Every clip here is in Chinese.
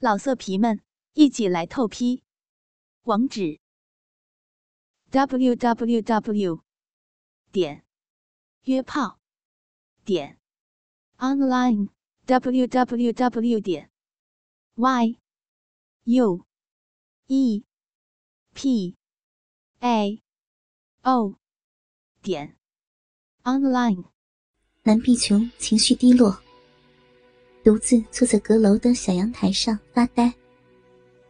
老色皮们，一起来透批！网址：w w w 点约炮点 online w w w 点 y u e p a o 点 online。蓝碧琼情绪低落。独自坐在阁楼的小阳台上发呆，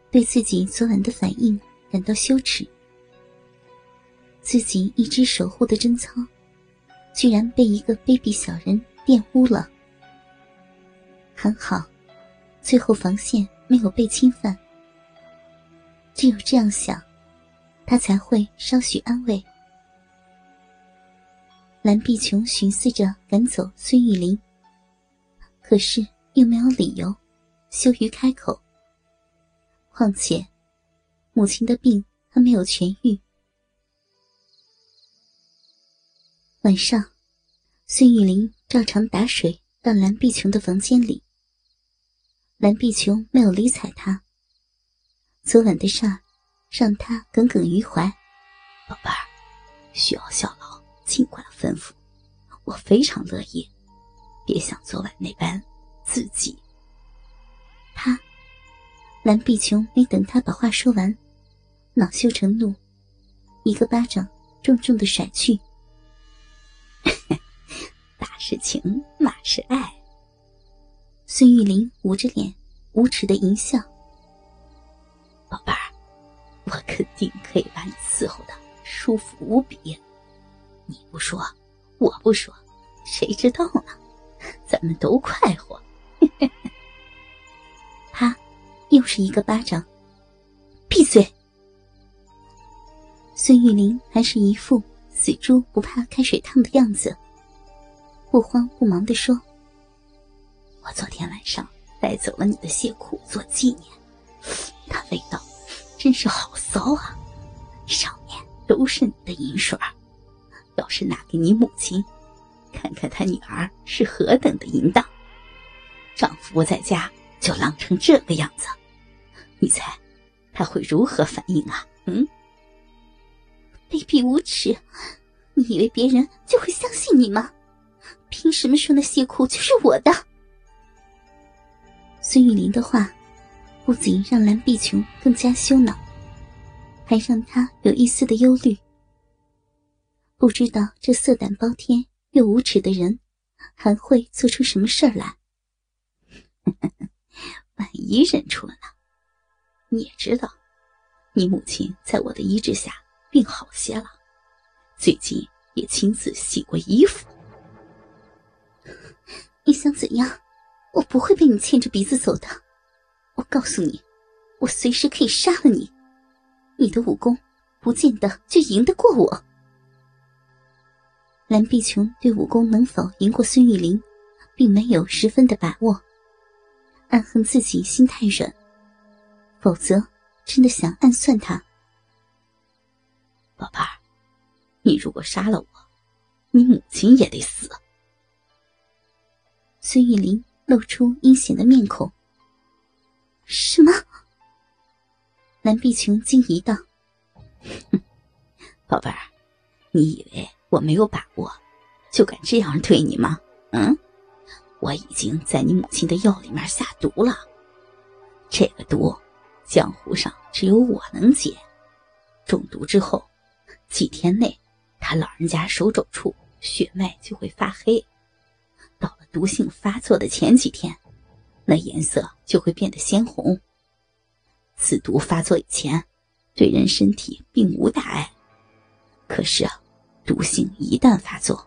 对自己昨晚的反应感到羞耻。自己一直守护的贞操，居然被一个卑鄙小人玷污了。很好，最后防线没有被侵犯。只有这样想，他才会稍许安慰。蓝碧琼寻思着赶走孙玉玲，可是。又没有理由，羞于开口。况且，母亲的病还没有痊愈。晚上，孙玉玲照常打水到蓝碧琼的房间里。蓝碧琼没有理睬他。昨晚的事儿，让他耿耿于怀。宝贝儿，需要效劳尽管吩咐，我非常乐意。别像昨晚那般。自己，他，蓝碧琼没等他把话说完，恼羞成怒，一个巴掌重重的甩去。打是情，骂是爱。孙玉玲捂着脸，无耻的淫笑。宝贝儿，我肯定可以把你伺候的舒服无比。你不说，我不说，谁知道呢？咱们都快活。又是一个巴掌，闭嘴！孙玉玲还是一副死猪不怕开水烫的样子，不慌不忙的说：“我昨天晚上带走了你的血库做纪念，它味道真是好骚啊，上面都是你的银水要是拿给你母亲，看看她女儿是何等的淫荡。”丈夫不在家就浪成这个样子，你猜他会如何反应啊？嗯，卑鄙无耻！你以为别人就会相信你吗？凭什么说那谢库就是我的？孙玉玲的话不仅让蓝碧琼更加羞恼，还让她有一丝的忧虑。不知道这色胆包天又无耻的人还会做出什么事儿来。万一认出了呢？你也知道，你母亲在我的医治下病好些了，最近也亲自洗过衣服。你想怎样？我不会被你牵着鼻子走的。我告诉你，我随时可以杀了你。你的武功不见得就赢得过我。蓝碧琼对武功能否赢过孙玉玲，并没有十分的把握。暗恨自己心太软，否则真的想暗算他。宝贝儿，你如果杀了我，你母亲也得死。孙玉玲露出阴险的面孔。什么？蓝碧琼惊疑道：“ 宝贝儿，你以为我没有把握，就敢这样对你吗？嗯？”我已经在你母亲的药里面下毒了，这个毒，江湖上只有我能解。中毒之后，几天内，他老人家手肘处血脉就会发黑，到了毒性发作的前几天，那颜色就会变得鲜红。此毒发作以前，对人身体并无大碍，可是啊，毒性一旦发作，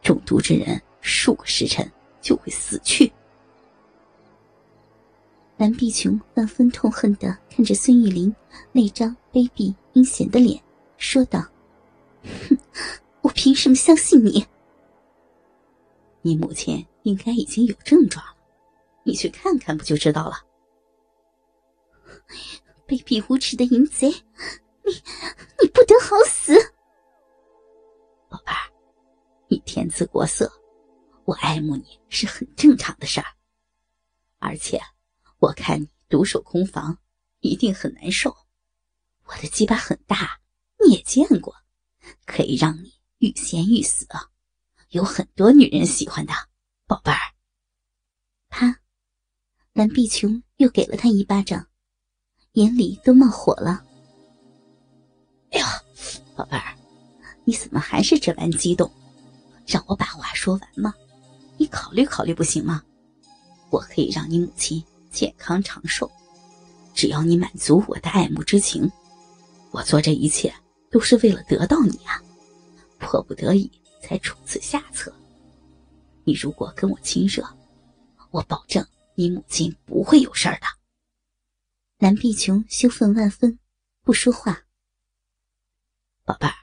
中毒之人数个时辰。就会死去。蓝碧琼万分痛恨的看着孙玉玲那张卑鄙阴险的脸，说道：“哼，我凭什么相信你？你母亲应该已经有症状了，你去看看不就知道了。”卑鄙无耻的淫贼，你你不得好死！宝贝儿，你天姿国色。我爱慕你是很正常的事儿，而且我看你独守空房一定很难受。我的鸡巴很大，你也见过，可以让你欲仙欲死，有很多女人喜欢的，宝贝儿。啪！蓝碧琼又给了他一巴掌，眼里都冒火了。哎呀，宝贝儿，你怎么还是这般激动？让我把话说完嘛，你考虑考虑不行吗？我可以让你母亲健康长寿，只要你满足我的爱慕之情。我做这一切都是为了得到你啊，迫不得已才出此下策。你如果跟我亲热，我保证你母亲不会有事儿的。南碧琼羞愤万分，不说话。宝贝儿，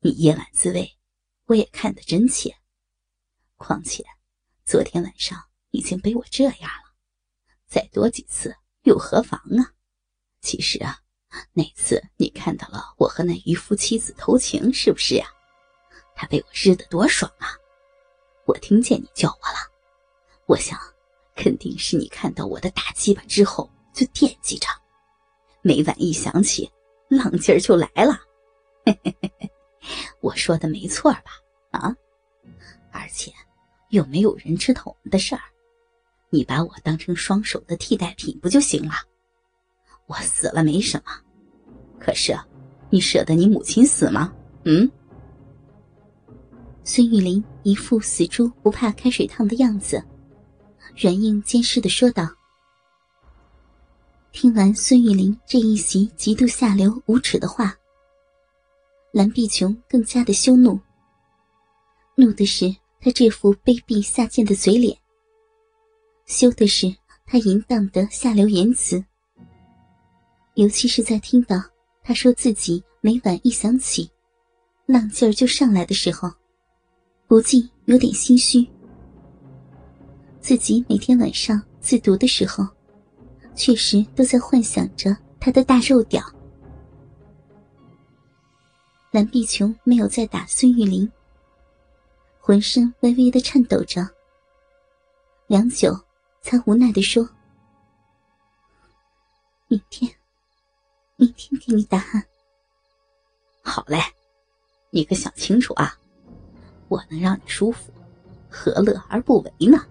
你夜晚滋味，我也看得真切。况且，昨天晚上已经被我这样了，再多几次又何妨啊？其实啊。那次你看到了我和那渔夫妻子偷情，是不是呀？他被我日得多爽啊！我听见你叫我了，我想，肯定是你看到我的大鸡巴之后就惦记着，每晚一想起，浪劲儿就来了。嘿嘿嘿嘿，我说的没错吧？啊！而且又没有人知道我们的事儿，你把我当成双手的替代品不就行了？我死了没什么，可是，你舍得你母亲死吗？嗯？孙玉玲一副死猪不怕开水烫的样子，软硬兼施的说道。听完孙玉玲这一席极度下流无耻的话，蓝碧琼更加的羞怒。怒的是他这副卑鄙下贱的嘴脸，羞的是他淫荡的下流言辞。尤其是在听到他说自己每晚一想起，浪劲儿就上来的时候，不禁有点心虚。自己每天晚上自读的时候，确实都在幻想着他的大肉屌。蓝碧琼没有再打孙玉玲，浑身微微的颤抖着，良久，才无奈的说：“明天。”明天给你答案。好嘞，你可想清楚啊！我能让你舒服，何乐而不为呢？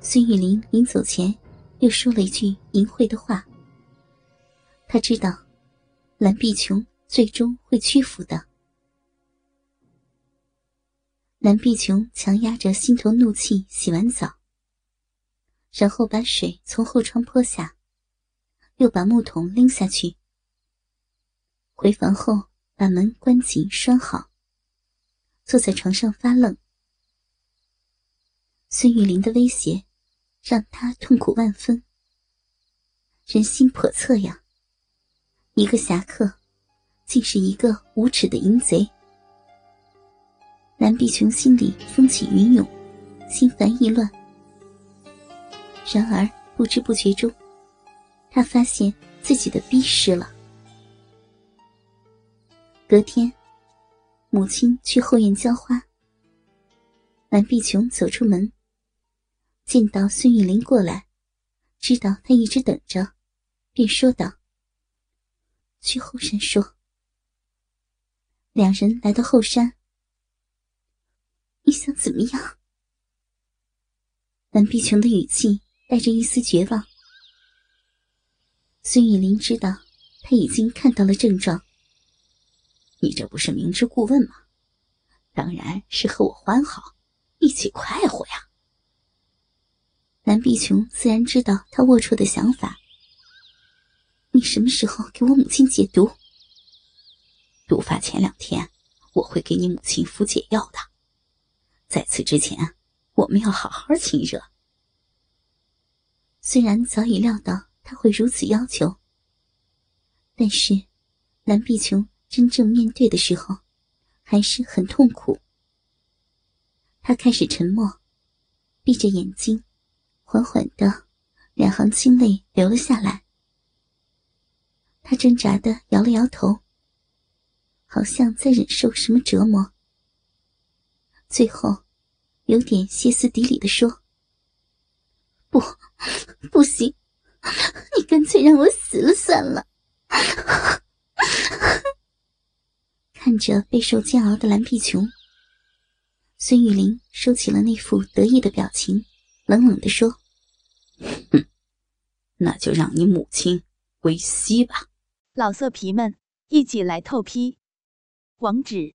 孙玉玲临走前又说了一句淫秽的话。他知道蓝碧琼最终会屈服的。蓝碧琼强压着心头怒气，洗完澡，然后把水从后窗泼下。又把木桶拎下去。回房后，把门关紧拴好，坐在床上发愣。孙玉玲的威胁，让他痛苦万分。人心叵测呀！一个侠客，竟是一个无耻的淫贼。蓝碧琼心里风起云涌，心烦意乱。然而不知不觉中。他发现自己的逼湿了。隔天，母亲去后院浇花。蓝碧琼走出门，见到孙玉玲过来，知道她一直等着，便说道：“去后山说。”两人来到后山，你想怎么样？蓝碧琼的语气带着一丝绝望。孙玉玲知道他已经看到了症状。你这不是明知故问吗？当然是和我欢好，一起快活呀。蓝碧琼自然知道他龌龊的想法。你什么时候给我母亲解毒？毒发前两天，我会给你母亲服解药的。在此之前，我们要好好亲热。虽然早已料到。他会如此要求，但是蓝碧琼真正面对的时候，还是很痛苦。他开始沉默，闭着眼睛，缓缓的，两行清泪流了下来。他挣扎的摇了摇头，好像在忍受什么折磨。最后，有点歇斯底里的说：“不，不行，你干脆让我死了算了。看着备受煎熬的蓝碧琼，孙玉玲收起了那副得意的表情，冷冷的说：“哼，那就让你母亲归西吧。”老色皮们，一起来透批，网址